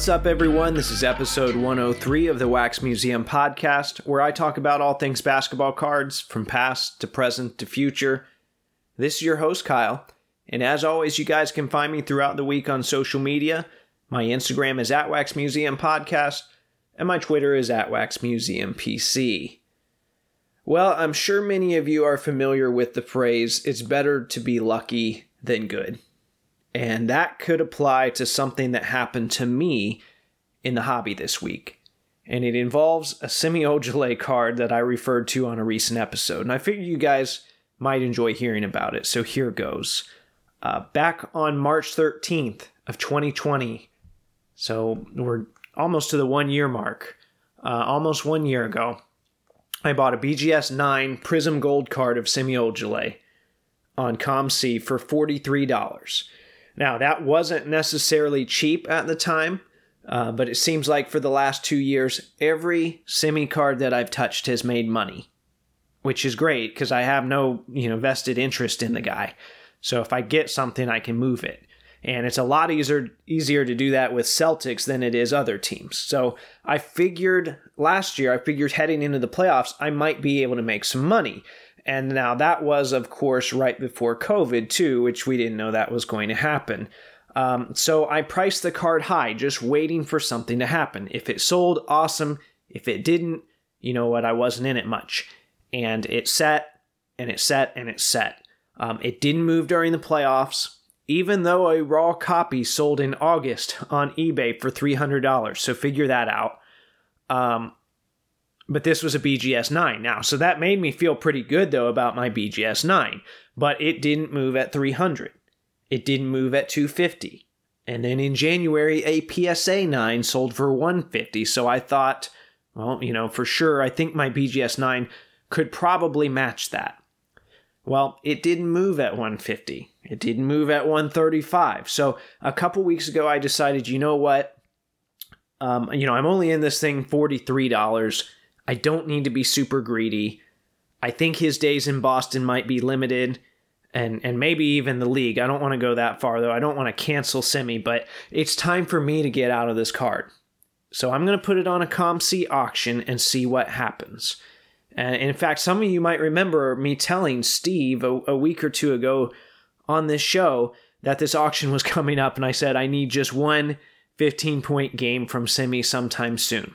what's up, everyone? This is episode 103 of the Wax Museum podcast, where I talk about all things basketball cards from past to present to future. This is your host, Kyle, and as always, you guys can find me throughout the week on social media. My Instagram is at Wax Museum Podcast, and my Twitter is at Wax Museum PC. Well, I'm sure many of you are familiar with the phrase, it's better to be lucky than good. And that could apply to something that happened to me in the hobby this week. And it involves a Semi Ojeleye card that I referred to on a recent episode. And I figure you guys might enjoy hearing about it. So here goes. Uh, back on March 13th of 2020, so we're almost to the one year mark, uh, almost one year ago, I bought a BGS 9 Prizm Gold card of Semi Ojeleye on COMC for $43. Now, that wasn't necessarily cheap at the time, uh, but it seems like for the last two years, every semi card that I've touched has made money, which is great because I have no you know vested interest in the guy. So if I get something, I can move it. And it's a lot easier easier to do that with Celtics than it is other teams. So I figured last year, I figured heading into the playoffs, I might be able to make some money. And now that was, of course, right before COVID, too, which we didn't know that was going to happen. Um, so I priced the card high, just waiting for something to happen. If it sold, awesome. If it didn't, you know what, I wasn't in it much. And it set, and it set, and it set. Um, it didn't move during the playoffs, even though a raw copy sold in August on eBay for $300. So figure that out. Um, but this was a BGS 9 now. So that made me feel pretty good though about my BGS 9, but it didn't move at 300. It didn't move at 250. And then in January a PSA 9 sold for 150. So I thought, well, you know, for sure I think my BGS 9 could probably match that. Well, it didn't move at 150. It didn't move at 135. So a couple weeks ago I decided, you know what? Um, you know, I'm only in this thing $43 I don't need to be super greedy. I think his days in Boston might be limited and and maybe even the league. I don't want to go that far though. I don't want to cancel semi, but it's time for me to get out of this card. So I'm going to put it on a COMC auction and see what happens. And in fact, some of you might remember me telling Steve a, a week or two ago on this show that this auction was coming up, and I said I need just one 15 point game from Semi sometime soon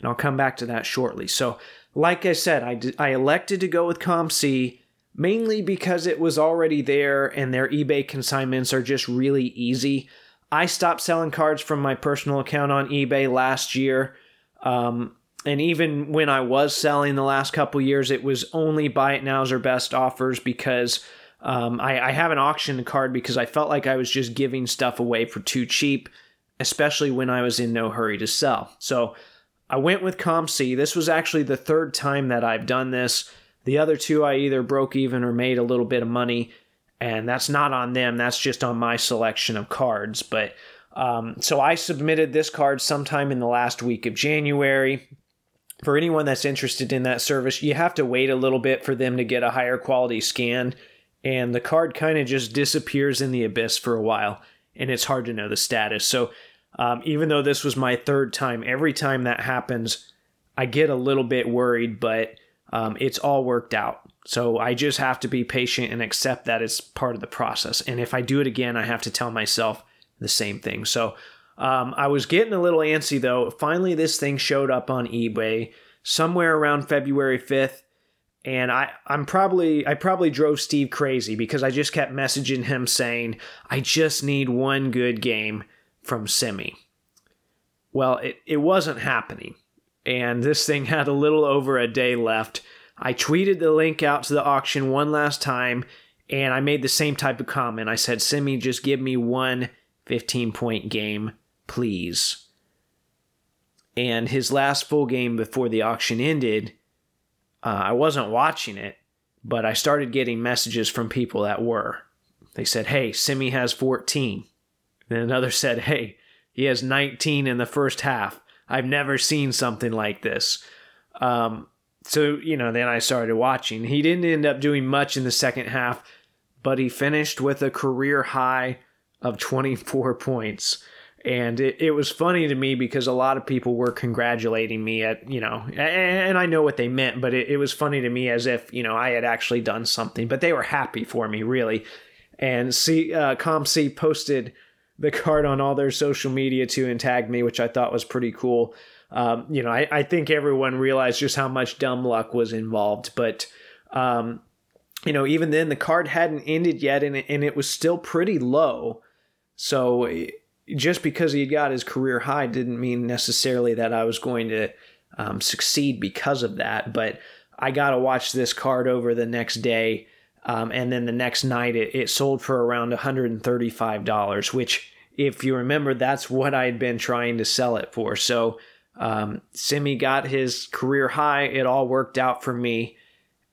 and I'll come back to that shortly. So, like I said, I, d- I elected to go with COMC mainly because it was already there and their eBay consignments are just really easy. I stopped selling cards from my personal account on eBay last year. Um, and even when I was selling the last couple years, it was only buy it nows or best offers because um, I, I have an auction card because I felt like I was just giving stuff away for too cheap, especially when I was in no hurry to sell. So I went with COMC. This was actually the third time that I've done this. The other two, I either broke even or made a little bit of money, and that's not on them. That's just on my selection of cards. But um, so I submitted this card sometime in the last week of January. For anyone that's interested in that service, you have to wait a little bit for them to get a higher quality scan, and the card kind of just disappears in the abyss for a while, and it's hard to know the status. So um, even though this was my third time, every time that happens, I get a little bit worried, but um, it's all worked out. So I just have to be patient and accept that it's part of the process. And if I do it again, I have to tell myself the same thing. So um, I was getting a little antsy though. Finally, this thing showed up on eBay somewhere around February 5th. And I, I'm probably I probably drove Steve crazy because I just kept messaging him saying, I just need one good game from Semi. Well, it, it wasn't happening, and this thing had a little over a day left. I tweeted the link out to the auction one last time, and I made the same type of comment. I said, Semi, just give me one 15 point game, please. And his last full game before the auction ended, uh, I wasn't watching it, but I started getting messages from people that were. They said, Hey, Semi has 14. Then another said, Hey, he has 19 in the first half. I've never seen something like this. Um, so, you know, then I started watching. He didn't end up doing much in the second half, but he finished with a career high of 24 points. and it, it was funny to me because a lot of people were congratulating me at you know and, and i know what they meant but it, it, was funny to me as if you know i had actually done something but they were happy for me really and see uh, comc posted the card on all their social media too and tagged me which i thought was pretty cool um, you know I, I think everyone realized just how much dumb luck was involved but um, you know even then the card hadn't ended yet and it, and it was still pretty low so just because he got his career high didn't mean necessarily that I was going to um, succeed because of that. But I got to watch this card over the next day. Um, and then the next night it, it sold for around $135, which, if you remember, that's what I had been trying to sell it for. So um, Semi got his career high. It all worked out for me.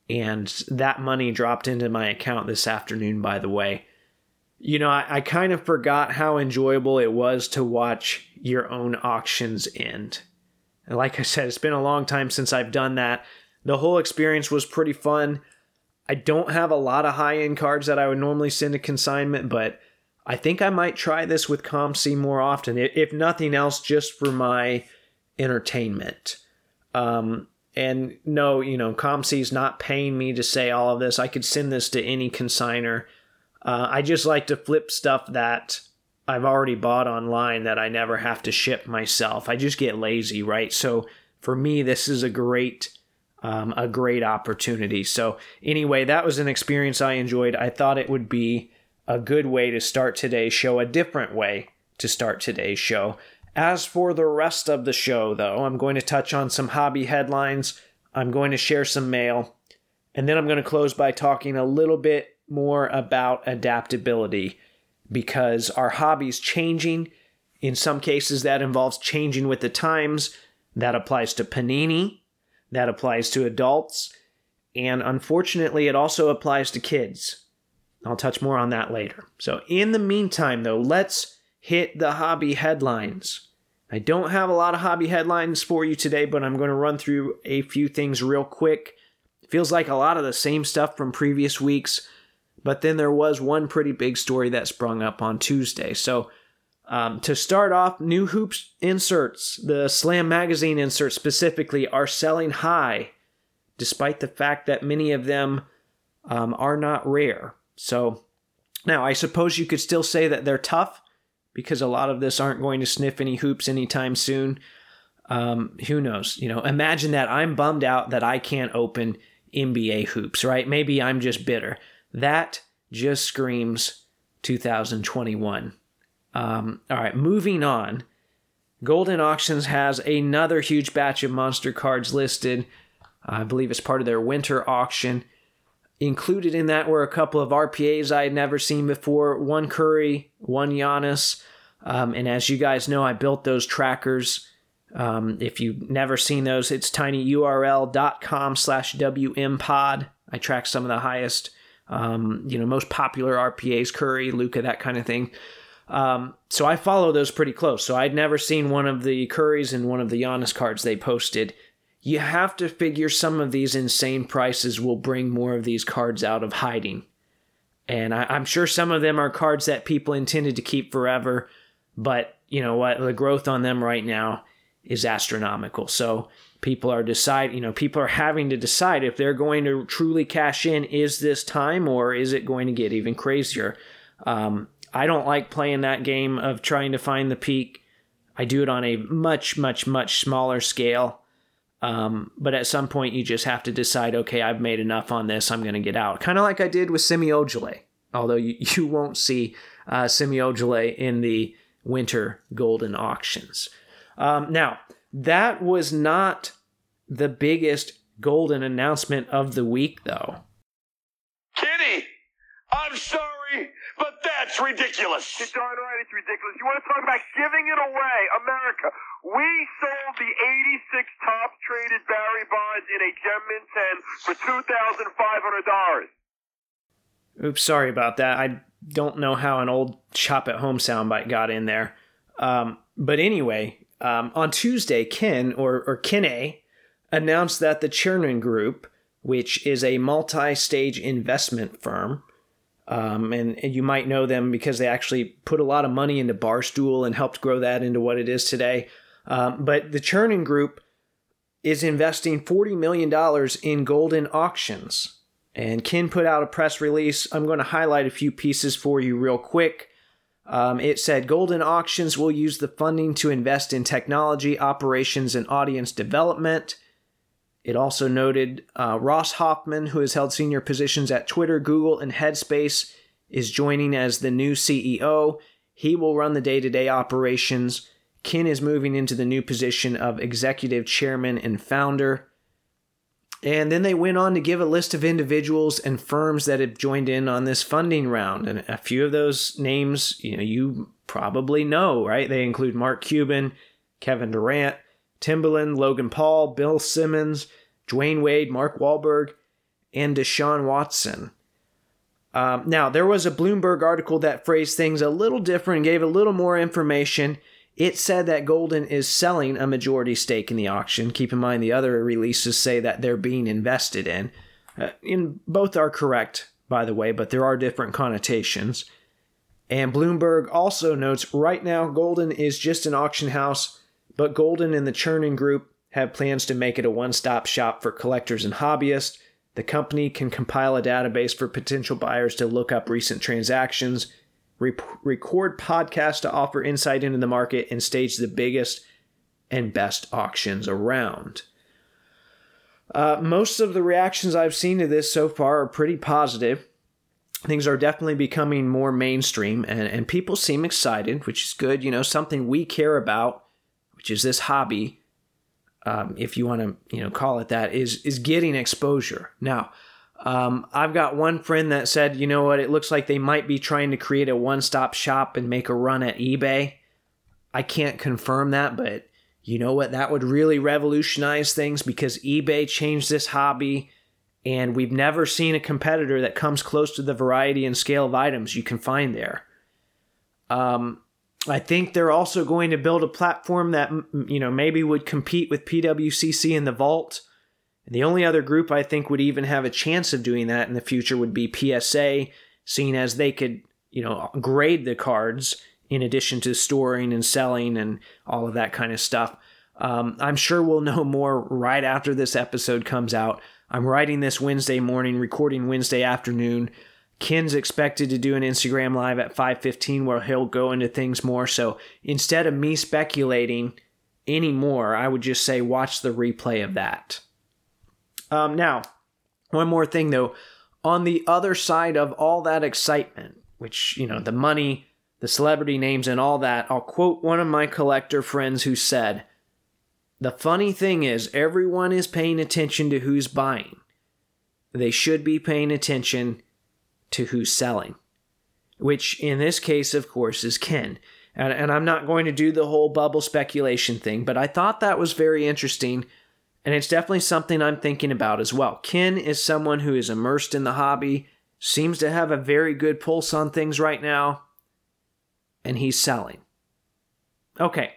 And that money dropped into my account this afternoon, by the way. You know, I, I kind of forgot how enjoyable it was to watch your own auctions end. And like I said, it's been a long time since I've done that. The whole experience was pretty fun. I don't have a lot of high end cards that I would normally send to consignment, but I think I might try this with COMC more often, if nothing else, just for my entertainment. Um, and no, you know, COMC's not paying me to say all of this. I could send this to any consigner uh, I just like to flip stuff that I've already bought online that I never have to ship myself. I just get lazy, right? So for me, this is a great um, a great opportunity. So anyway, that was an experience I enjoyed. I thought it would be a good way to start today's show, a different way to start today's show. As for the rest of the show, though, I'm going to touch on some hobby headlines. I'm going to share some mail. And then I'm going to close by talking a little bit more about adaptability because our hobby's changing. In some cases, that involves changing with the times. That applies to Panini, that applies to adults, and unfortunately, it also applies to kids. I'll touch more on that later. So, in the meantime, though, let's hit the hobby headlines. I don't have a lot of hobby headlines for you today, but I'm going to run through a few things real quick. feels like a lot of the same stuff from previous weeks. But then there was one pretty big story that sprung up on Tuesday. So, um, to start off, new hoops inserts, the Slam magazine inserts specifically, are selling high, despite the fact that many of them um, are not rare. So, now I suppose you could still say that they're tough because a lot of this aren't going to sniff any hoops anytime soon. Um, who knows? You know, imagine that I'm bummed out that I can't open NBA hoops, right? Maybe I'm just bitter. That just screams 2021. Um, all right, moving on. Goldin Auctions has another huge batch of monster cards listed. I believe it's part of their winter auction. Included in that were a couple of RPAs I had never seen before one Curry, one Giannis. Um, and as you guys know, I built those trackers. Um, if you've never seen those, it's tinyurl.com slash wmpod. I track some of the highest um, you know, most popular RPAs, Curry, Luka, that kind of thing. Um, so I follow those pretty close. So I'd never seen one of the Currys and one of the Giannis cards they posted. You have to figure some of these insane prices will bring more of these cards out of hiding. And I, I'm sure some of them are cards that people intended to keep forever, but you know what? The growth on them right now is astronomical. So people are decide you know people are having to decide if they're going to truly cash in is this time or is it going to get even crazier um, i don't like playing that game of trying to find the peak. I do it on a much much much smaller scale. Um, but at some point you just have to decide okay i've made enough on this i'm going to get out. Kind of like i did with Semi although you, you won't see uh, in the winter Goldin Auctions. Um, now that was not the biggest Goldin announcement of the week, though. Kitty, I'm sorry, that's ridiculous. You're darn right it's ridiculous. You want to talk about giving it away? America, we sold the 86 top traded Barry Bonds in a Gem Mint 10 for $2,500. Oops, sorry about that. I don't know how an old chop at home soundbite got in there. Um, but anyway, um, on Tuesday, Ken or or Kenne announced that the Chernin Group, which is a multi-stage investment firm, Um, and, and you might know them because they actually put a lot of money into Barstool and helped grow that into what it is today. Um, but the Chernin Group is investing $40 million in Goldin Auctions. And Ken put out a press release. I'm going to highlight a few pieces for you real quick. Um, it said Goldin Auctions will use the funding to invest in technology, operations, and audience development. It also noted uh, Ross Hoffman, who has held senior positions at Twitter, Google, and Headspace, is joining as the new CEO. He will run the day to day operations. Ken is moving into the new position of executive chairman and founder. And then they went on to give a list of individuals and firms that have joined in on this funding round. And a few of those names, you know, you probably know, right? They include Mark Cuban, Kevin Durant, Timbaland, Logan Paul, Bill Simmons, Dwyane Wade, Mark Wahlberg, and Deshaun Watson. Um, now, there was a Bloomberg article that phrased things a little different gave a little more information. It said that Goldin is selling a majority stake in the auction. Keep in mind, the other releases say that they're being invested in. Uh, in both are correct, by the way, but there are different connotations. And Bloomberg also notes right now Goldin is just an auction house, but Goldin and the Chernin Group have plans to make it a one stop shop for collectors and hobbyists. The company can compile a database for potential buyers to look up recent transactions, record podcasts to offer insight into the market, and stage the biggest and best auctions around. Uh, most of the reactions I've seen to this so far are pretty positive. Things are definitely becoming more mainstream, and, and people seem excited, which is good. You know, something we care about, which is this hobby, um, if you want to you know call it that, is is getting exposure. Now, um, I've got one friend that said, you know what, it looks like they might be trying to create a one stop shop and make a run at eBay. I can't confirm that, but you know what, that would really revolutionize things because eBay changed this hobby. And we've never seen a competitor that comes close to the variety and scale of items you can find there. Um, I think they're also going to build a platform that you know maybe would compete with PWCC in the vault. And the only other group I think would even have a chance of doing that in the future would be PSA, seeing as they could, you know, grade the cards in addition to storing and selling and all of that kind of stuff. Um, I'm sure we'll know more right after this episode comes out. I'm writing this Wednesday morning, recording Wednesday afternoon. Ken's expected to do an Instagram live at 5:15 where he'll go into things more. So instead of me speculating anymore, I would just say watch the replay of that. Um, now, one more thing though, on the other side of all that excitement, which you know the money, the celebrity names, and all that, I'll quote one of my collector friends who said, "The funny thing is, everyone is paying attention to who's buying. They should be paying attention." To who's selling, which in this case, of course, is Ken. And, and I'm not going to do the whole bubble speculation thing, but I thought that was very interesting. And it's definitely something I'm thinking about as well. Ken is someone who is immersed in the hobby, seems to have a very good pulse on things right now, and he's selling. Okay,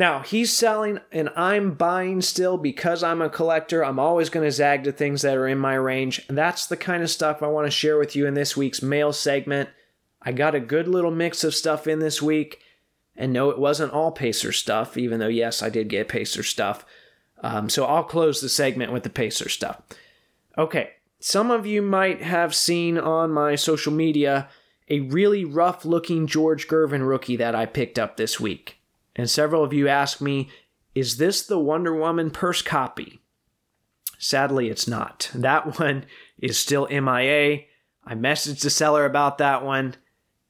now he's selling and I'm buying still because I'm a collector. I'm always going to zag to things that are in my range. And That's the kind of stuff I want to share with you in this week's mail segment. I got a good little mix of stuff in this week. And no, it wasn't all Pacer stuff, even though, yes, I did get Pacer stuff. Um, so I'll close the segment with the Pacer stuff. Okay, some of you might have seen on my social media a really rough looking George Gervin rookie that I picked up this week. And several of you asked me, is this the Wonder Woman purse copy? Sadly, it's not. That one is still MIA. I messaged the seller about that one.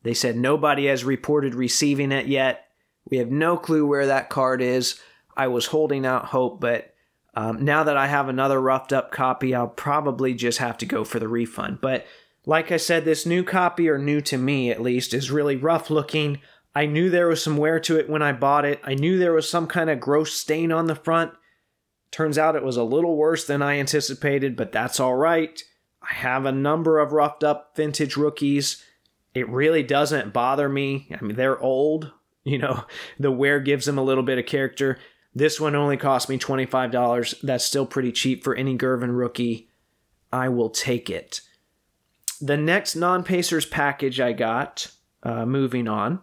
They said nobody has reported receiving it yet. We have no clue where that card is. I was holding out hope, but um, now that I have another roughed up copy, I'll probably just have to go for the refund. But like I said, this new copy, or new to me at least, is really rough looking. I knew there was some wear to it when I bought it. I knew there was some kind of gross stain on the front. Turns out it was a little worse than I anticipated, but that's all right. I have a number of roughed up vintage rookies. It really doesn't bother me. I mean, they're old. You know, the wear gives them a little bit of character. This one only cost me $25. That's still pretty cheap for any Gervin rookie. I will take it. the next non Pacers package I got, uh, moving on,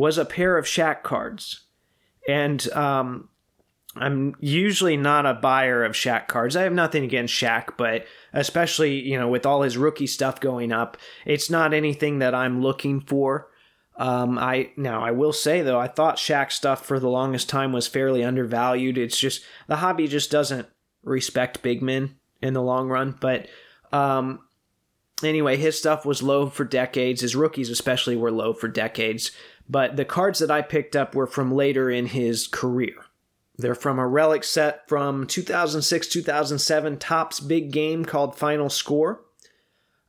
was a pair of Shaq cards. And um, I'm usually not a buyer of Shaq cards. I have nothing against Shaq, but especially, you know, with all his rookie stuff going up, it's not anything that I'm looking for. Um, I now I will say though, I thought Shaq stuff for the longest time was fairly undervalued. It's just the hobby just doesn't respect big men in the long run. But um, anyway, his stuff was low for decades. His rookies especially were low for decades. But the cards that I picked up were from later in his career. They're from a relic set from 2006 2007 Topps big game called Final Score.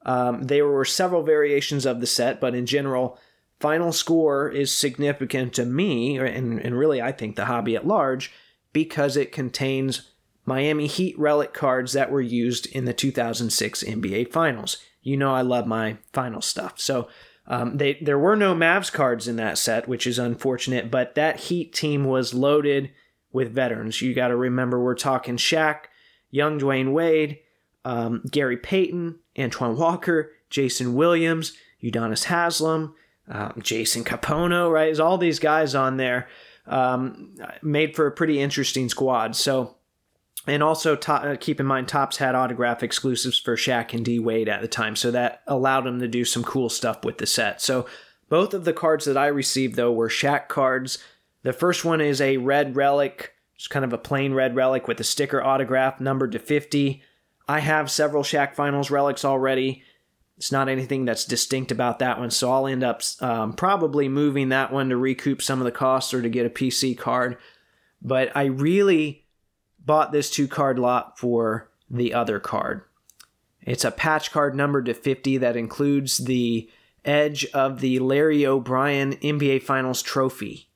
Um, there were several variations of the set, but in general, Final Score is significant to me, and, and really I think the hobby at large, because it contains Miami Heat relic cards that were used in the 2006 NBA Finals. You know I love my final stuff. So um, they there were no Mavs cards in that set, which is unfortunate, but that Heat team was loaded with veterans. You got to remember we're talking Shaq, young Dwyane Wade, um, Gary Payton, Antoine Walker, Jason Williams, Udonis Haslam, um, Jason Kapono, right? There's all these guys on there. Um, made for a pretty interesting squad. So, and also top, uh, keep in mind, Topps had autograph exclusives for Shaq and D Wade at the time, so that allowed him to do some cool stuff with the set. So, both of the cards that I received though were Shaq cards the first one is a red relic, just kind of a plain red relic with a sticker autograph numbered to 50. I have several Shaq Finals relics already. It's not anything that's distinct about that one, so I'll end up um, probably moving that one to recoup some of the costs or to get a PC card. But I really bought this two card lot for the other card. It's a patch card numbered to 50 that includes the edge of the Larry O'Brien NBA Finals trophy.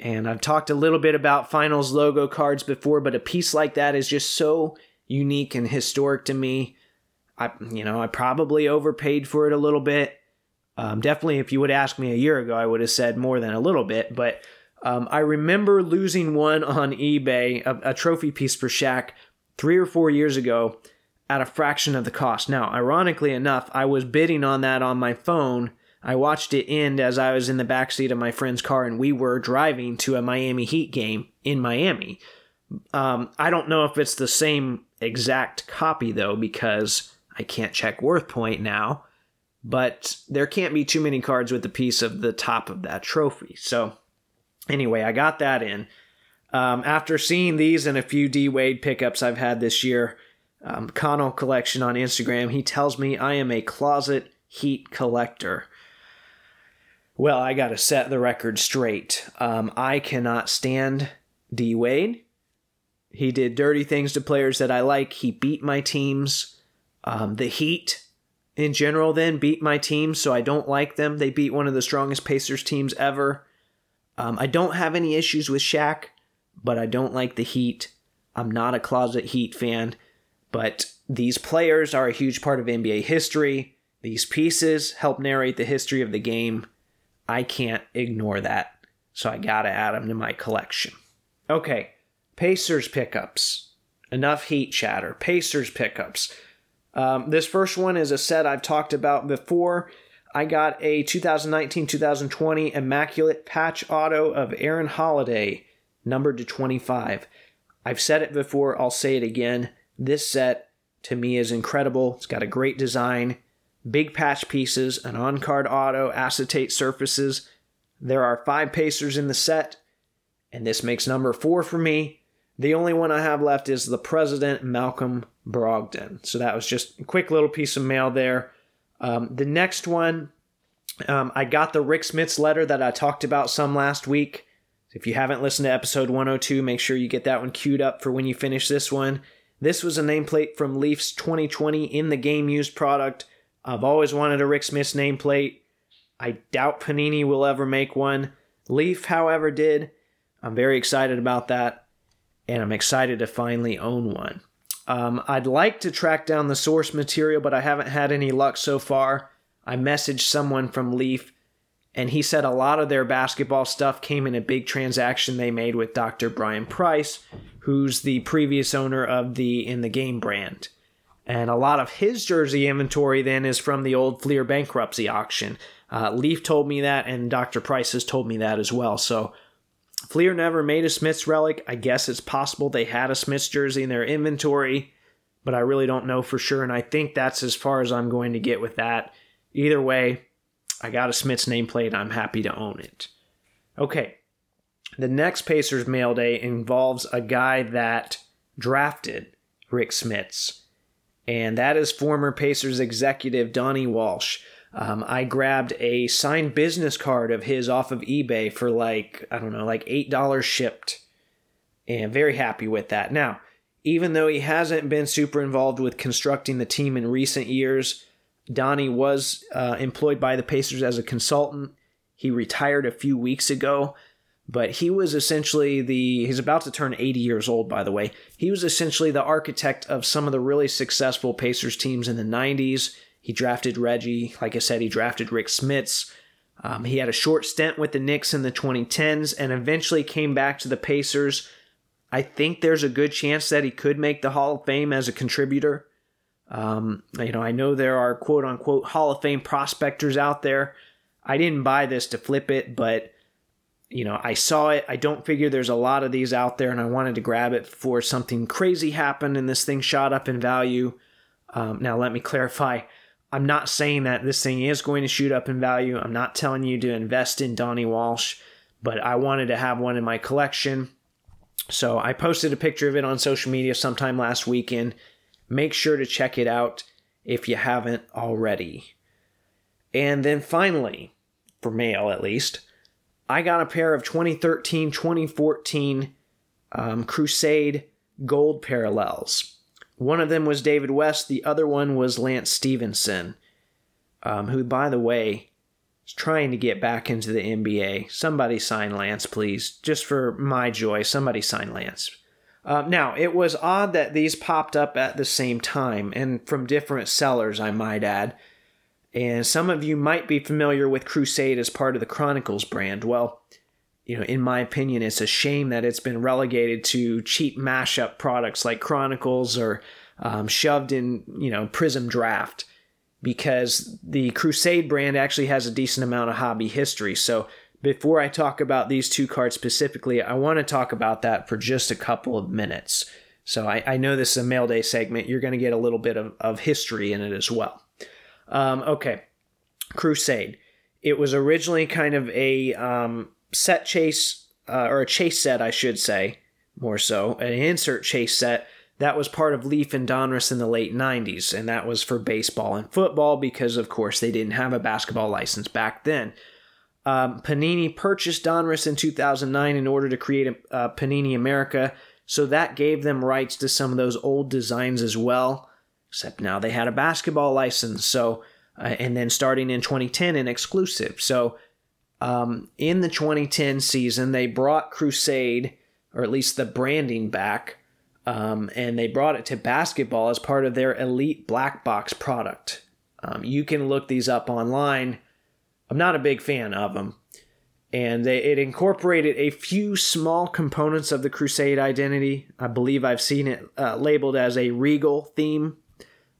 And I've talked a little bit about finals logo cards before, but a piece like that is just so unique and historic to me. I, you know, I probably overpaid for it a little bit. Um, definitely, if you would ask me a year ago, I would have said more than a little bit. But um, I remember losing one on eBay, a, a trophy piece for Shaq, three or four years ago at a fraction of the cost. Now, ironically enough, I was bidding on that on my phone I watched it end as I was in the backseat of my friend's car and we were driving to a Miami Heat game in Miami. Um, I don't know if it's the same exact copy though, because I can't check WorthPoint now, but there can't be too many cards with the piece of the top of that trophy. So, anyway, I got that in. Um, after seeing these and a few D Wade pickups I've had this year, um, Connell Collection on Instagram, he tells me I am a closet heat collector. Well, I got to set the record straight. Um, I cannot stand D Wade. He did dirty things to players that I like. He beat my teams. Um, the Heat, in general, then beat my teams, so I don't like them. They beat one of the strongest Pacers teams ever. Um, I don't have any issues with Shaq, but I don't like the Heat. I'm not a closet Heat fan, but these players are a huge part of NBA history. These pieces help narrate the history of the game. I can't ignore that. So I gotta add them to my collection. Okay, Pacers pickups. Enough heat chatter. Pacers pickups. Um, this first one is a set I've talked about before. I got a 2019 2020 Immaculate Patch Auto of Aaron Holiday, numbered to 25. I've said it before, I'll say it again. This set to me is incredible. It's got a great design big patch pieces, an on card auto, acetate surfaces. There are five Pacers in the set, and this makes number four for me. The only one I have left is the President Malcolm Brogdon. So that was just a quick little piece of mail there. Um, the next one, um, I got the Rick Smits letter that I talked about some last week. If you haven't listened to episode 102, make sure you get that one queued up for when you finish this one. This was a nameplate from Leafs 2020 in the game used product. I've always wanted a Rick Smits nameplate. I doubt Panini will ever make one. Leaf, however, did. I'm very excited about that, and I'm excited to finally own one. Um, I'd like to track down the source material, but I haven't had any luck so far. I messaged someone from Leaf, and he said a lot of their basketball stuff came in a big transaction they made with Dr. Brian Price, who's the previous owner of the In the Game brand. And a lot of his jersey inventory then is from the old Fleer bankruptcy auction. Uh, Leaf told me that, and Dr. Price has told me that as well. So Fleer never made a Smits relic. I guess it's possible they had a Smits jersey in their inventory, but I really don't know for sure. And I think that's as far as I'm going to get with that. Either way, I got a Smits nameplate. I'm happy to own it. Okay. The next Pacers mail day involves a guy that drafted Rick Smits, and that is former Pacers executive Donnie Walsh. Um, I grabbed a signed business card of his off of eBay for like, I don't know, like $8 shipped, and very happy with that. Now, even though he hasn't been super involved with constructing the team in recent years, Donnie was uh, employed by the Pacers as a consultant. He retired a few weeks ago, but he was essentially the. He's about to turn 80 years old, by the way. He was essentially the architect of some of the really successful Pacers teams in the 90s. He drafted Reggie. Like I said, he drafted Rick Smits. Um, he had a short stint with the Knicks in the 2010s and eventually came back to the Pacers. I think there's a good chance that he could make the Hall of Fame as a contributor. Um, you know, I know there are quote unquote Hall of Fame prospectors out there. I didn't buy this to flip it, but you know, I saw it. I don't figure there's a lot of these out there, and I wanted to grab it before something crazy happened and this thing shot up in value. Um, now, let me clarify. I'm not saying that this thing is going to shoot up in value. I'm not telling you to invest in Donnie Walsh, but I wanted to have one in my collection. So I posted a picture of it on social media sometime last weekend. Make sure to check it out if you haven't already. And then finally, for mail at least, I got a pair of 2013 2014 um, Crusade gold parallels. One of them was David West, the other one was Lance Stephenson, um, who, by the way, is trying to get back into the NBA. Somebody sign Lance, please. Just for my joy, somebody sign Lance. Uh, now, it was odd that these popped up at the same time and from different sellers, I might add. And some of you might be familiar with Crusade as part of the Chronicles brand. Well, you know, in my opinion, it's a shame that it's been relegated to cheap mashup products like Chronicles or um, shoved in, you know, Prizm Draft because the Crusade brand actually has a decent amount of hobby history. So before I talk about these two cards specifically, I want to talk about that for just a couple of minutes. So I, I know this is a mail day segment. You're going to get a little bit of, of history in it as well. Um, okay, Crusade. It was originally kind of a um, set chase, uh, or a chase set, I should say, more so, an insert chase set that was part of Leaf and Donruss in the late 90s, and that was for baseball and football because, of course, they didn't have a basketball license back then. Um, Panini purchased Donruss in 2009 in order to create a, uh, Panini America, so that gave them rights to some of those old designs as well. Except now they had a basketball license, so uh, and then starting in 2010 an exclusive. So um, in the 2010 season, they brought Crusade, or at least the branding back, um, and they brought it to basketball as part of their Elite Black Box product. Um, you can look these up online. I'm not a big fan of them. And they, it incorporated a few small components of the Crusade identity. I believe I've seen it uh, labeled as a Regal theme,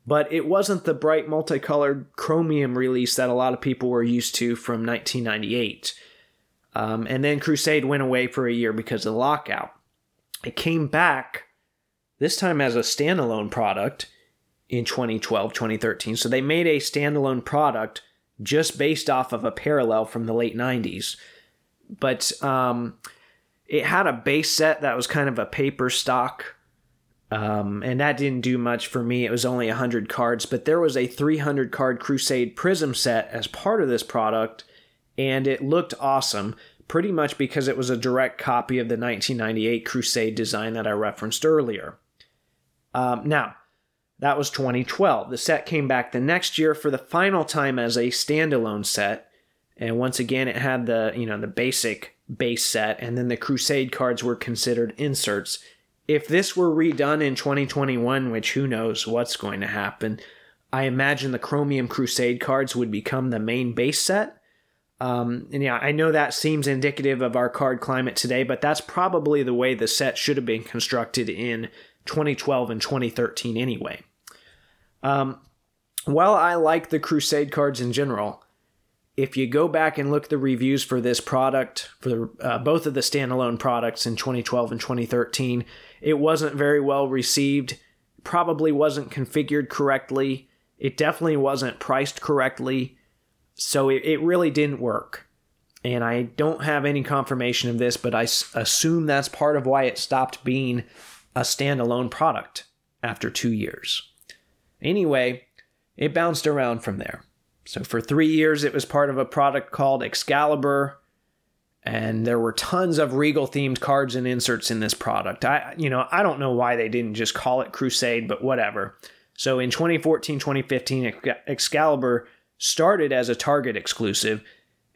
but it wasn't the bright multicolored chromium release that a lot of people were used to from 1998. Um, and then Crusade went away for a year because of the lockout. It came back, this time as a standalone product in 2012, 2013. So they made a standalone product just based off of a parallel from the late 90s. But um, it had a base set that was kind of a paper stock. Um, and that didn't do much for me. It was only 100 cards, but there was a 300 card Crusade Prism set as part of this product, and it looked awesome, pretty much because it was a direct copy of the 1998 Crusade design that I referenced earlier. Um, now, that was 2012. The set came back the next year for the final time as a standalone set. And once again, it had the, you know, the basic base set, and then the Crusade cards were considered inserts. If this were redone in 2021, which who knows what's going to happen, I imagine the Chromium Crusade cards would become the main base set. Um, and yeah, I know that seems indicative of our card climate today, but that's probably the way the set should have been constructed in 2012 and 2013 anyway. Um, while I like the Crusade cards in general, if you go back and look the reviews for this product, for the, uh, both of the standalone products in 2012 and 2013, it wasn't very well received. Probably wasn't configured correctly. It definitely wasn't priced correctly. So it, it really didn't work. And I don't have any confirmation of this, but I s- assume that's part of why it stopped being a standalone product after two years. Anyway, it bounced around from there. So for three years, it was part of a product called Excalibur, and there were tons of Regal themed cards and inserts in this product. I, you know, I don't know why they didn't just call it Crusade, but whatever. So in 2014, 2015, Excalibur started as a Target exclusive,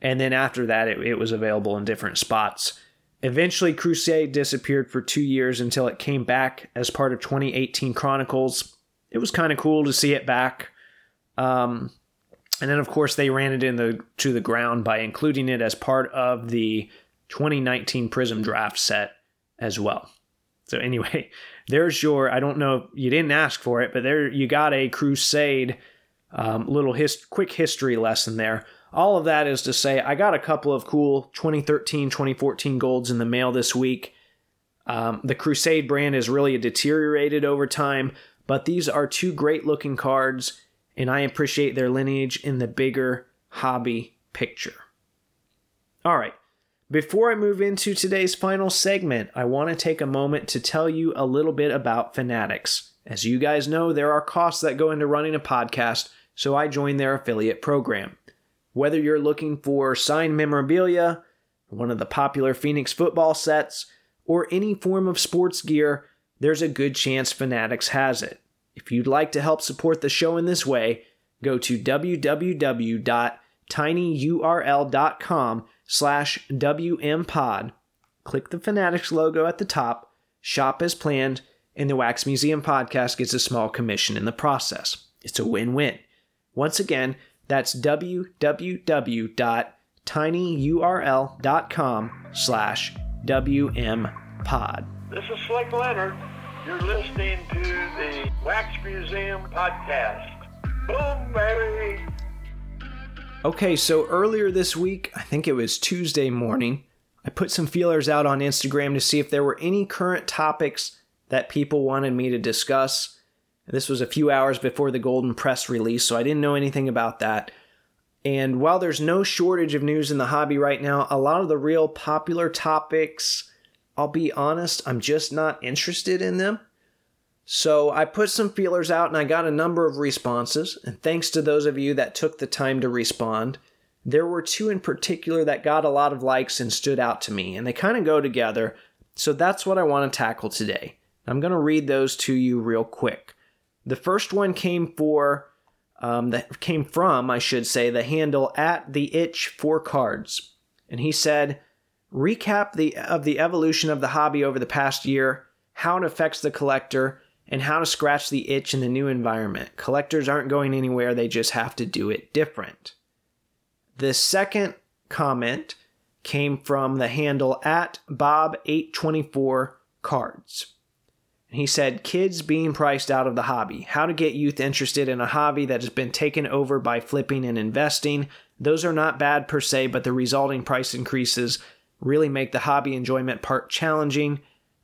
and then after that, it, it was available in different spots. Eventually, Crusade disappeared for two years until it came back as part of 2018 Chronicles. It was kind of cool to see it back. Um, and then, of course, they ran it in the to the ground by including it as part of the 2019 Prizm Draft set as well. So anyway, there's your. I don't know. You didn't ask for it, but there you got a Crusade um, little his, quick history lesson there. All of that is to say, I got a couple of cool 2013, 2014 golds in the mail this week. Um, the Crusade brand has really deteriorated over time, but these are two great looking cards and I appreciate their lineage in the bigger hobby picture. All right, before I move into today's final segment, I want to take a moment to tell you a little bit about Fanatics. As you guys know, there are costs that go into running a podcast, so I joined their affiliate program. Whether you're looking for signed memorabilia, one of the popular Phoenix football sets, or any form of sports gear, there's a good chance Fanatics has it. If you'd like to help support the show in this way, go to www.tinyurl.com slash wmpod, click the Fanatics logo at the top, shop as planned, and the Wax Museum podcast gets a small commission in the process. It's a win-win. Once again, that's www.tinyurl.com slash wmpod. This is Slick Leonard. You're listening to the Wax Museum podcast. Boom, baby! Okay, so earlier this week, I think it was Tuesday morning, I put some feelers out on Instagram to see if there were any current topics that people wanted me to discuss. This was a few hours before the Goldin Press release, so I didn't know anything about that. And while there's no shortage of news in the hobby right now, a lot of the real popular topics, I'll be honest, I'm just not interested in them. So I put some feelers out and I got a number of responses. And thanks to those of you that took the time to respond, there were two in particular that got a lot of likes and stood out to me. And they kind of go together. So that's what I want to tackle today. I'm going to read those to you real quick. The first one came for, um, that came from, I should say, the handle at the itch for cards. And he said, recap the of the evolution of the hobby over the past year, how it affects the collector, and how to scratch the itch in the new environment. Collectors aren't going anywhere, they just have to do it different. The second comment came from the handle at Bob824 Cards. He said, Kids being priced out of the hobby. How to get youth interested in a hobby that has been taken over by flipping and investing. Those are not bad per se, but the resulting price increases really make the hobby enjoyment part challenging.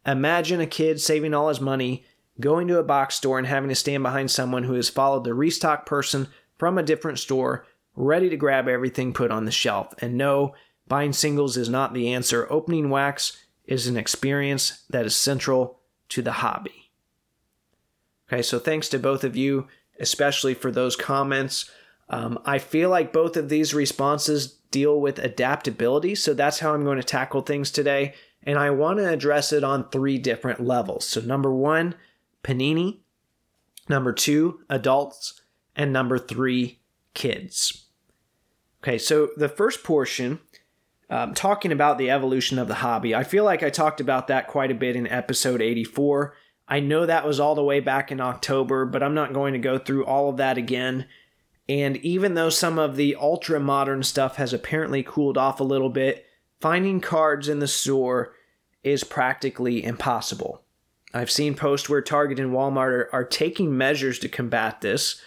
Imagine a kid saving all his money, going to a box store, and having to stand behind someone who has followed the restock person from a different store, ready to grab everything put on the shelf. And no, buying singles is not the answer. Opening wax is an experience that is central to the hobby. Okay, so thanks to both of you, especially for those comments. Um, I feel like both of these responses deal with adaptability, so that's how I'm going to tackle things today. And I want to address it on three different levels. So, number one, Panini. Number two, adults. And number three, kids. Okay, so the first portion, um, talking about the evolution of the hobby, I feel like I talked about that quite a bit in episode 84. I know that was all the way back in October, but I'm not going to go through all of that again. And even though some of the ultra modern stuff has apparently cooled off a little bit, finding cards in the store is practically impossible. I've seen posts where Target and Walmart are, are taking measures to combat this.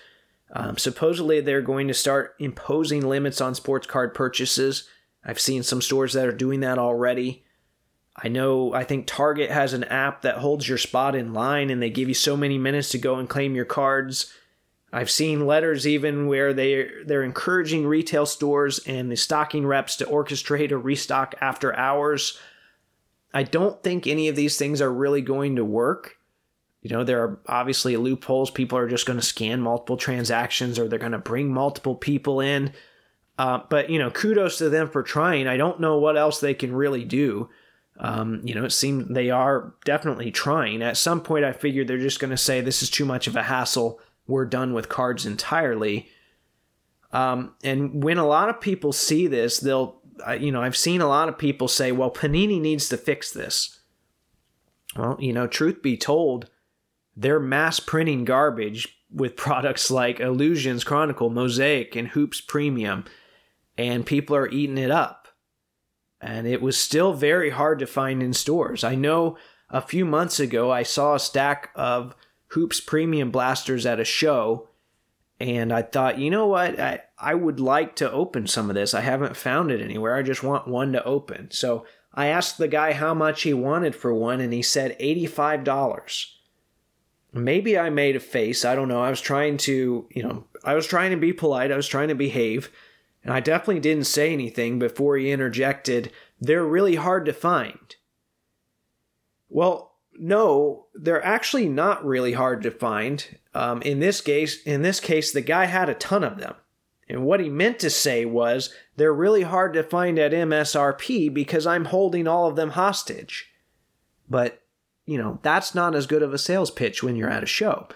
Um, supposedly, they're going to start imposing limits on sports card purchases. I've seen some stores that are doing that already. I know, I think Target has an app that holds your spot in line and they give you so many minutes to go and claim your cards. I've seen letters even where they they're encouraging retail stores and the stocking reps to orchestrate a restock after hours. I don't think any of these things are really going to work. You know, there are obviously loopholes. People are just going to scan multiple transactions or they're going to bring multiple people in. Uh, but, you know, kudos to them for trying. I don't know what else they can really do. Um, you know, it seems they are definitely trying. At some point, I figured they're just going to say this is too much of a hassle. We're done with cards entirely. Um, and when a lot of people see this, they'll you know, I've seen a lot of people say, well, Panini needs to fix this. Well, you know, truth be told, they're mass printing garbage with products like Illusions Chronicle, Mosaic, and Hoops Premium, and people are eating it up. And it was still very hard to find in stores. I know a few months ago I saw a stack of Hoops Premium blasters at a show and I thought, you know what? I, I would like to open some of this. I haven't found it anywhere. I just want one to open. So I asked the guy how much he wanted for one, and he said $85. Maybe I made a face. I don't know. I was trying to, you know, I was trying to be polite. I was trying to behave. And I definitely didn't say anything before he interjected, they're really hard to find. Well, no, they're actually not really hard to find. Um, in this case, in this case, the guy had a ton of them, and what he meant to say was they're really hard to find at MSRP because I'm holding all of them hostage. But you know that's not as good of a sales pitch when you're at a show.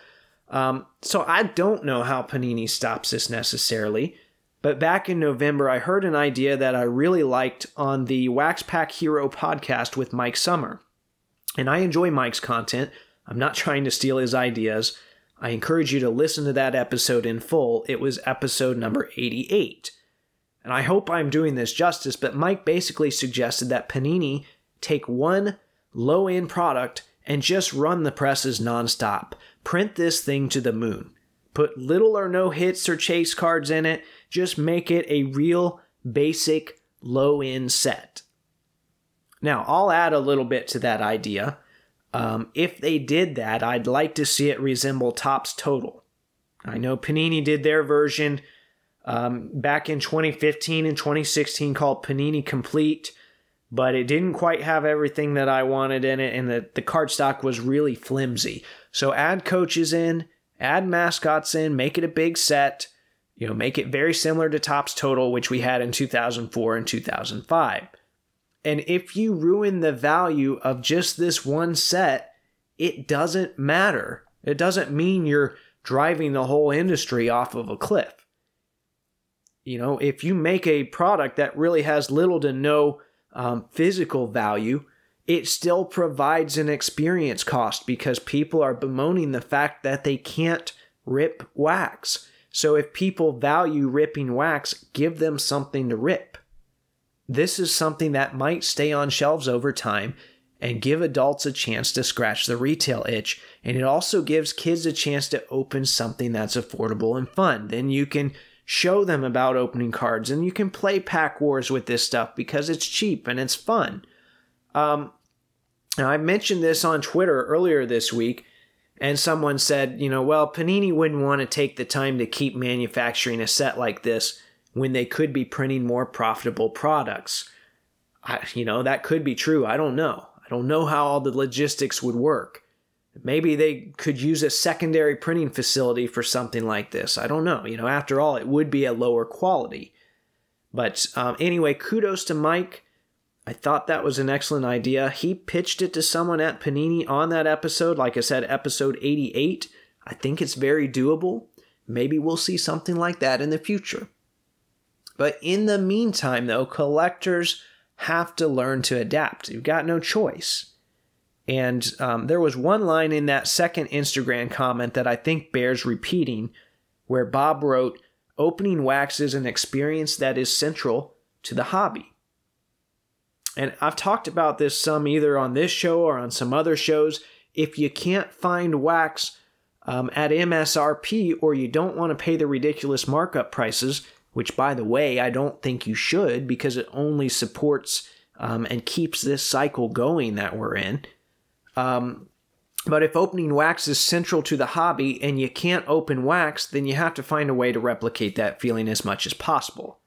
Um, so I don't know how Panini stops this necessarily. But back in November, I heard an idea that I really liked on the Wax Pack Hero podcast with Mike Summer. And I enjoy Mike's content. I'm not trying to steal his ideas. I encourage you to listen to that episode in full. It was episode number 88. And I hope I'm doing this justice, but Mike basically suggested that Panini take one low end product and just run the presses nonstop. Print this thing to the moon. Put little or no hits or chase cards in it. Just make it a real basic low end set. Now, I'll add a little bit to that idea. Um, if they did that, I'd like to see it resemble Topps Total. I know Panini did their version um, back in 2015 and 2016 called Panini Complete, but it didn't quite have everything that I wanted in it, and the, the card stock was really flimsy. So add coaches in, add mascots in, make it a big set, you know, make it very similar to Topps Total, which we had in 2004 and 2005. And if you ruin the value of just this one set, it doesn't matter. It doesn't mean you're driving the whole industry off of a cliff. You know, if you make a product that really has little to no um, physical value, it still provides an experience cost because people are bemoaning the fact that they can't rip wax. So if people value ripping wax, give them something to rip. This is something that might stay on shelves over time and give adults a chance to scratch the retail itch. And it also gives kids a chance to open something that's affordable and fun. Then you can show them about opening cards and you can play pack wars with this stuff because it's cheap and it's fun. Um, now, I mentioned this on Twitter earlier this week, and someone said, you know, well, Panini wouldn't want to take the time to keep manufacturing a set like this when they could be printing more profitable products. I, you know, that could be true. I don't know. I don't know how all the logistics would work. Maybe they could use a secondary printing facility for something like this. I don't know. You know, after all, it would be a lower quality. But um, anyway, kudos to Mike. I thought that was an excellent idea. He pitched it to someone at Panini on that episode. Like I said, episode 88. I think it's very doable. Maybe we'll see something like that in the future. But in the meantime, though, collectors have to learn to adapt. You've got no choice. And um, there was one line in that second Instagram comment that I think bears repeating, where Bob wrote, Opening wax is an experience that is central to the hobby. And I've talked about this some either on this show or on some other shows. if you can't find wax um, at MSRP or you don't want to pay the ridiculous markup prices, which by the way, I don't think you should because it only supports um, and keeps this cycle going that we're in. Um, but if opening wax is central to the hobby and you can't open wax, then you have to find a way to replicate that feeling as much as possible.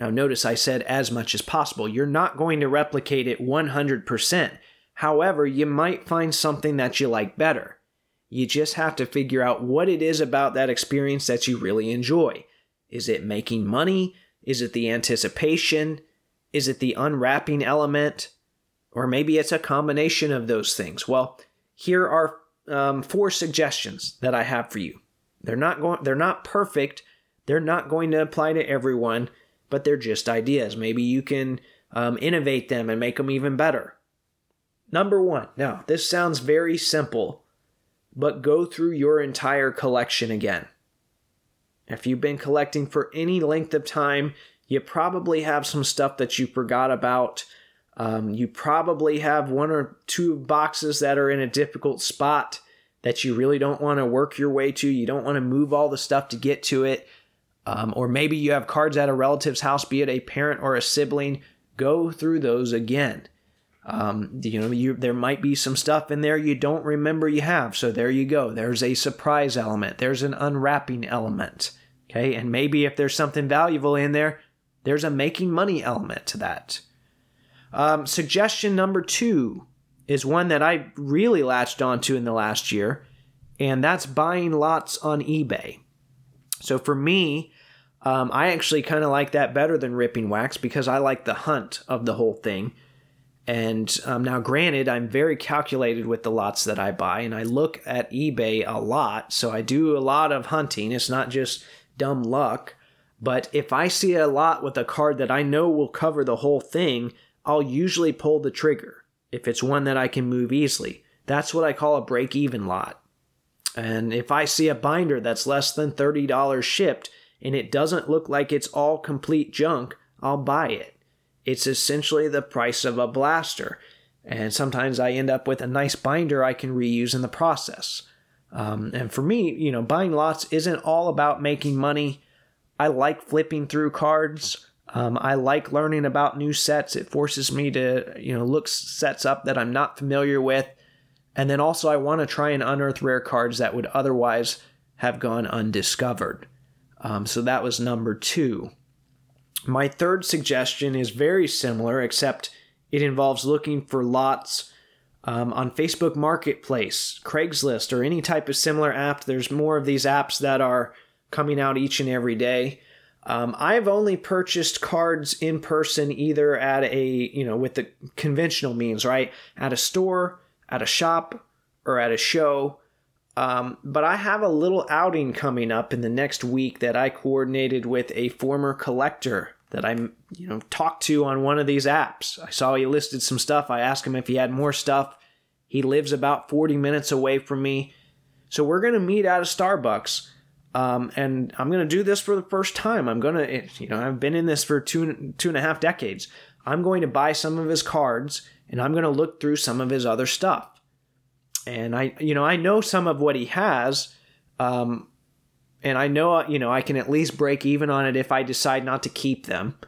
Now, notice I said as much as possible. You're not going to replicate it 100%. However, you might find something that you like better. You just have to figure out what it is about that experience that you really enjoy. Is it making money? Is it the anticipation? Is it the unwrapping element? Or maybe it's a combination of those things. Well, here are um, four suggestions that I have for you. They're not going. They're not perfect. They're not going to apply to everyone, but they're just ideas. Maybe you can um, innovate them and make them even better. Number one. Now, this sounds very simple, but go through your entire collection again. If you've been collecting for any length of time, you probably have some stuff that you forgot about. Um, you probably have one or two boxes that are in a difficult spot that you really don't want to work your way to. You don't want to move all the stuff to get to it. Um, or maybe you have cards at a relative's house, be it a parent or a sibling. Go through those again. Um, you know, you, there might be some stuff in there you don't remember you have. So there you go. There's a surprise element. There's an unwrapping element. Okay. And maybe if there's something valuable in there, there's a making money element to that. Um, suggestion number two is one that I really latched onto in the last year, and that's buying lots on eBay. So for me, um, I actually kind of like that better than ripping wax because I like the hunt of the whole thing. And um, now, granted, I'm very calculated with the lots that I buy, and I look at eBay a lot. So I do a lot of hunting. It's not just dumb luck. But if I see a lot with a card that I know will cover the whole thing, I'll usually pull the trigger if it's one that I can move easily. That's what I call a break even lot. And if I see a binder that's less than $30 shipped and it doesn't look like it's all complete junk, I'll buy it. It's essentially the price of a blaster. And sometimes I end up with a nice binder I can reuse in the process. Um, and for me, you know, buying lots isn't all about making money. I like flipping through cards. Um, I like learning about new sets. It forces me to, you know, look sets up that I'm not familiar with. And then also, I want to try and unearth rare cards that would otherwise have gone undiscovered. Um, so that was number two. My third suggestion is very similar, except it involves looking for lots um, on Facebook Marketplace, Craigslist, or any type of similar app. There's more of these apps that are coming out each and every day. Um, I've only purchased cards in person either at a, you know, with the conventional means, right? At a store, at a shop, or at a show. Um, but I have a little outing coming up in the next week that I coordinated with a former collector that I, you know, talked to on one of these apps. I saw he listed some stuff. I asked him if he had more stuff. He lives about 40 minutes away from me. So we're going to meet at a Starbucks um, and I'm going to do this for the first time. I'm going to, you know, I've been in this for two two and a half decades. I'm going to buy some of his cards, and I'm going to look through some of his other stuff. And I, you know, I know some of what he has, um, and I know, you know, I can at least break even on it if I decide not to keep them.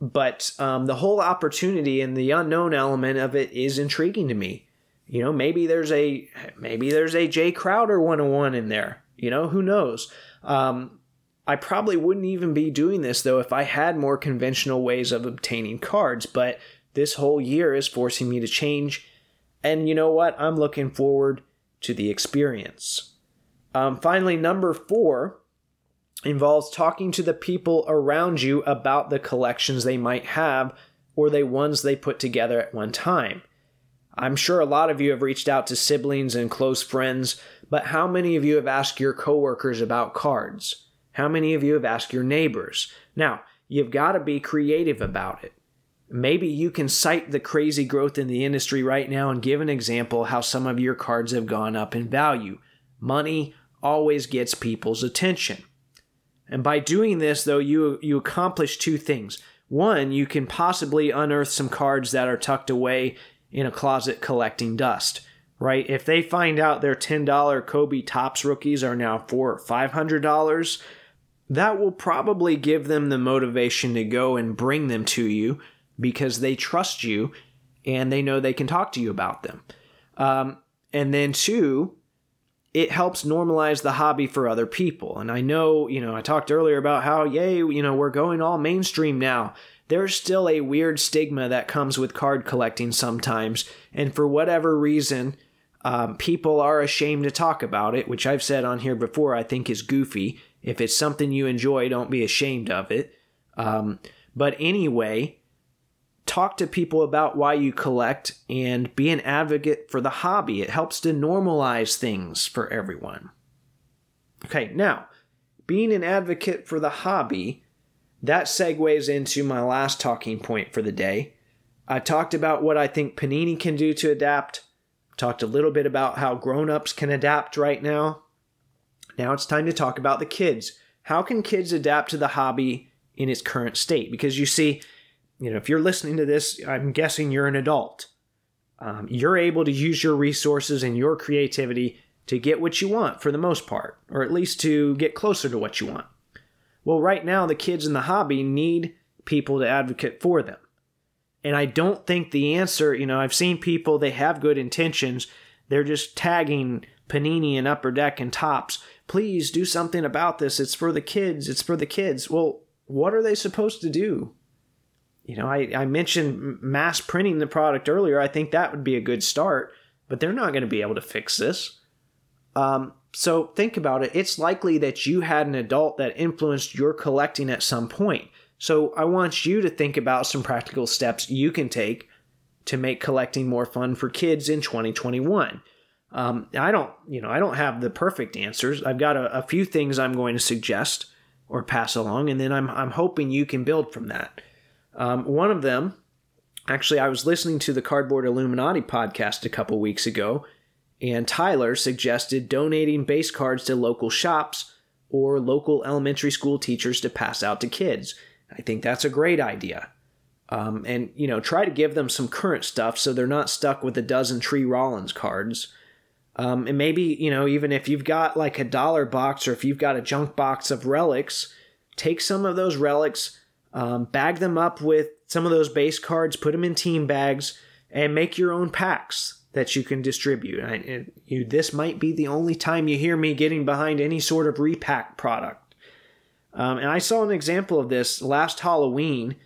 But um, the whole opportunity and the unknown element of it is intriguing to me. You know, maybe there's a maybe there's a Jae Crowder 101 in there you know, who knows? Um, I probably wouldn't even be doing this though if I had more conventional ways of obtaining cards, but this whole year is forcing me to change. And you know what? I'm looking forward to the experience. Um, finally, number four involves talking to the people around you about the collections they might have or the ones they put together at one time. I'm sure a lot of you have reached out to siblings and close friends but how many of you have asked your coworkers about cards? How many of you have asked your neighbors? Now, you've got to be creative about it. Maybe you can cite the crazy growth in the industry right now and give an example how some of your cards have gone up in value. Money always gets people's attention. And by doing this, though, you, you accomplish two things. One, you can possibly unearth some cards that are tucked away in a closet collecting dust. right? If they find out their $10 Kobe Topps rookies are now four or $500, that will probably give them the motivation to go and bring them to you because they trust you and they know they can talk to you about them. Um, and then, two, it helps normalize the hobby for other people. And I know, you know, I talked earlier about how, yay, you know, we're going all mainstream now. There's still a weird stigma that comes with card collecting sometimes. And for whatever reason, um, people are ashamed to talk about it, which I've said on here before, I think is goofy. If it's something you enjoy, don't be ashamed of it. Um, but anyway, talk to people about why you collect and be an advocate for the hobby. It helps to normalize things for everyone. Okay, now, being an advocate for the hobby, that segues into my last talking point for the day. I talked about what I think Panini can do to adapt, talked a little bit about how grown-ups can adapt right now. Now it's time to talk about the kids. How can kids adapt to the hobby in its current state? Because you see, you know, if you're listening to this, I'm guessing you're an adult. Um, you're able to use your resources and your creativity to get what you want for the most part, or at least to get closer to what you want. Well, right now, the kids in the hobby need people to advocate for them. And I don't think the answer, you know, I've seen people, they have good intentions. They're just tagging Panini and Upper Deck and Topps. Please do something about this. It's for the kids. It's for the kids. Well, what are they supposed to do? You know, I, I mentioned mass printing the product earlier. I think that would be a good start, but they're not going to be able to fix this. Um, so think about it. It's likely that you had an adult that influenced your collecting at some point. So I want you to think about some practical steps you can take to make collecting more fun for kids in 2021. Um, I don't, you know, I don't have the perfect answers. I've got a, a few things I'm going to suggest or pass along, and then I'm I'm hoping you can build from that. Um, one of them, actually, I was listening to the Cardboard Illuminati podcast a couple weeks ago, and Tyler suggested donating base cards to local shops or local elementary school teachers to pass out to kids. I think that's a great idea. Um, and, you know, try to give them some current stuff so they're not stuck with a dozen Tree Rollins cards. Um, and maybe, you know, even if you've got like a dollar box or if you've got a junk box of relics, take some of those relics, um, bag them up with some of those base cards, put them in team bags, and make your own packs that you can distribute. I, you, this might be the only time you hear me getting behind any sort of repack product. Um, and I saw an example of this last Halloween.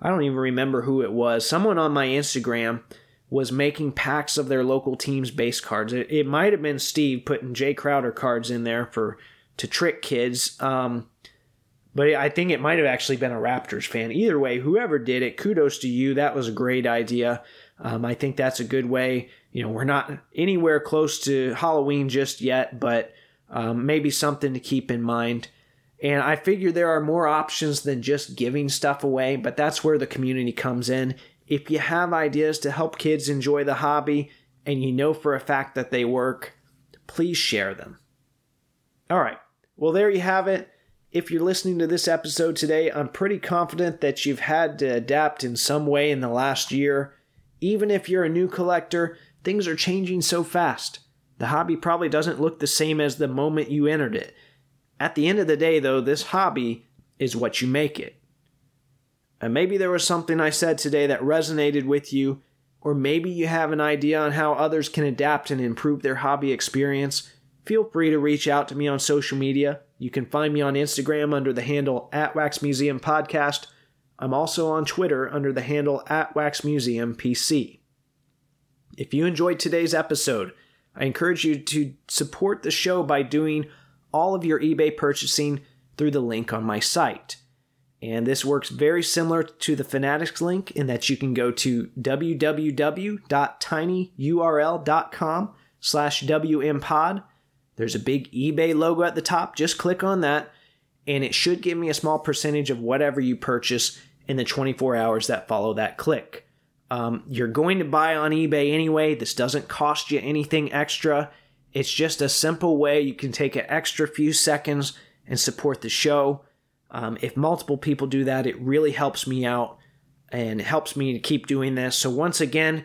I don't even remember who it was. Someone on my Instagram was making packs of their local team's base cards. It, it might have been Steve putting Jae Crowder cards in there for to trick kids. Um, but I think it might have actually been a Raptors fan. Either way, whoever did it, kudos to you. That was a great idea. Um, I think that's a good way. You know, we're not anywhere close to Halloween just yet, but um, maybe something to keep in mind. And I figure there are more options than just giving stuff away, but that's where the community comes in. If you have ideas to help kids enjoy the hobby and you know for a fact that they work, please share them. All right. Well, there you have it if you're listening to this episode today, I'm pretty confident that you've had to adapt in some way in the last year. Even if you're a new collector, things are changing so fast. The hobby probably doesn't look the same as the moment you entered it. At the end of the day, though, this hobby is what you make it. And maybe there was something I said today that resonated with you, or maybe you have an idea on how others can adapt and improve their hobby experience. Feel free to reach out to me on social media. You can find me on Instagram under the handle at Wax Museum Podcast. I'm also on Twitter under the handle at Wax Museum PC. If you enjoyed today's episode, I encourage you to support the show by doing all of your eBay purchasing through the link on my site. And this works very similar to the Fanatics link in that you can go to www.tinyurl.com slash wmpod there's a big eBay logo at the top. Just click on that, and it should give me a small percentage of whatever you purchase in the 24 hours that follow that click. Um, you're going to buy on eBay anyway. This doesn't cost you anything extra. It's just a simple way you can take an extra few seconds and support the show. Um, if multiple people do that, it really helps me out and helps me to keep doing this. So, once again,